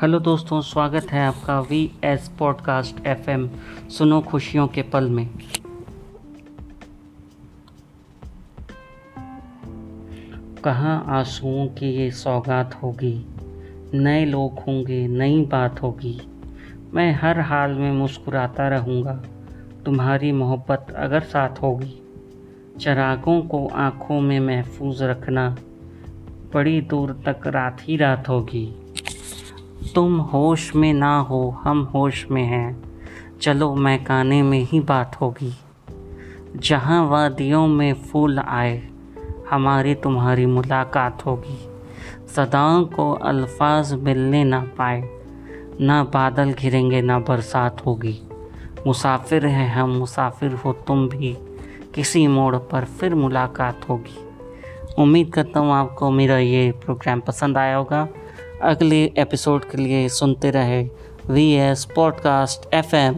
Hello दोस्तों, स्वागत है आपका V S podcast F M सुनो खुशियों के पल में। कहाँ आंसुओं की ये सौगात होगी? नए लोग होंगे, नई बात होगी। मैं हर हाल में मुस्कुराता रहूँगा। तुम्हारी मोहब्बत अगर साथ होगी, चरागों को आँखों में महफूज रखना बड़ी दूर तक रात ही रात होगी। तुम होश में ना हो, हम होश में हैं। चलो महकाने में ही बात होगी। जहाँ वादियों में फूल आए, हमारी तुम्हारी मुलाकात होगी। सदाओं को अल्फाज मिलने ना पाए, ना बादल घिरेंगे, ना बरसात होगी। मुसाफिर हैं हम, मुसाफिर हो तुम भी। किसी मोड़ पर फिर मुलाकात होगी। उम्मीद करता हूँ आपको मेरा ये प्रोग्राम पसंद आया होगा। अगले एपिसोड के लिए सुनते रहे V S podcast F M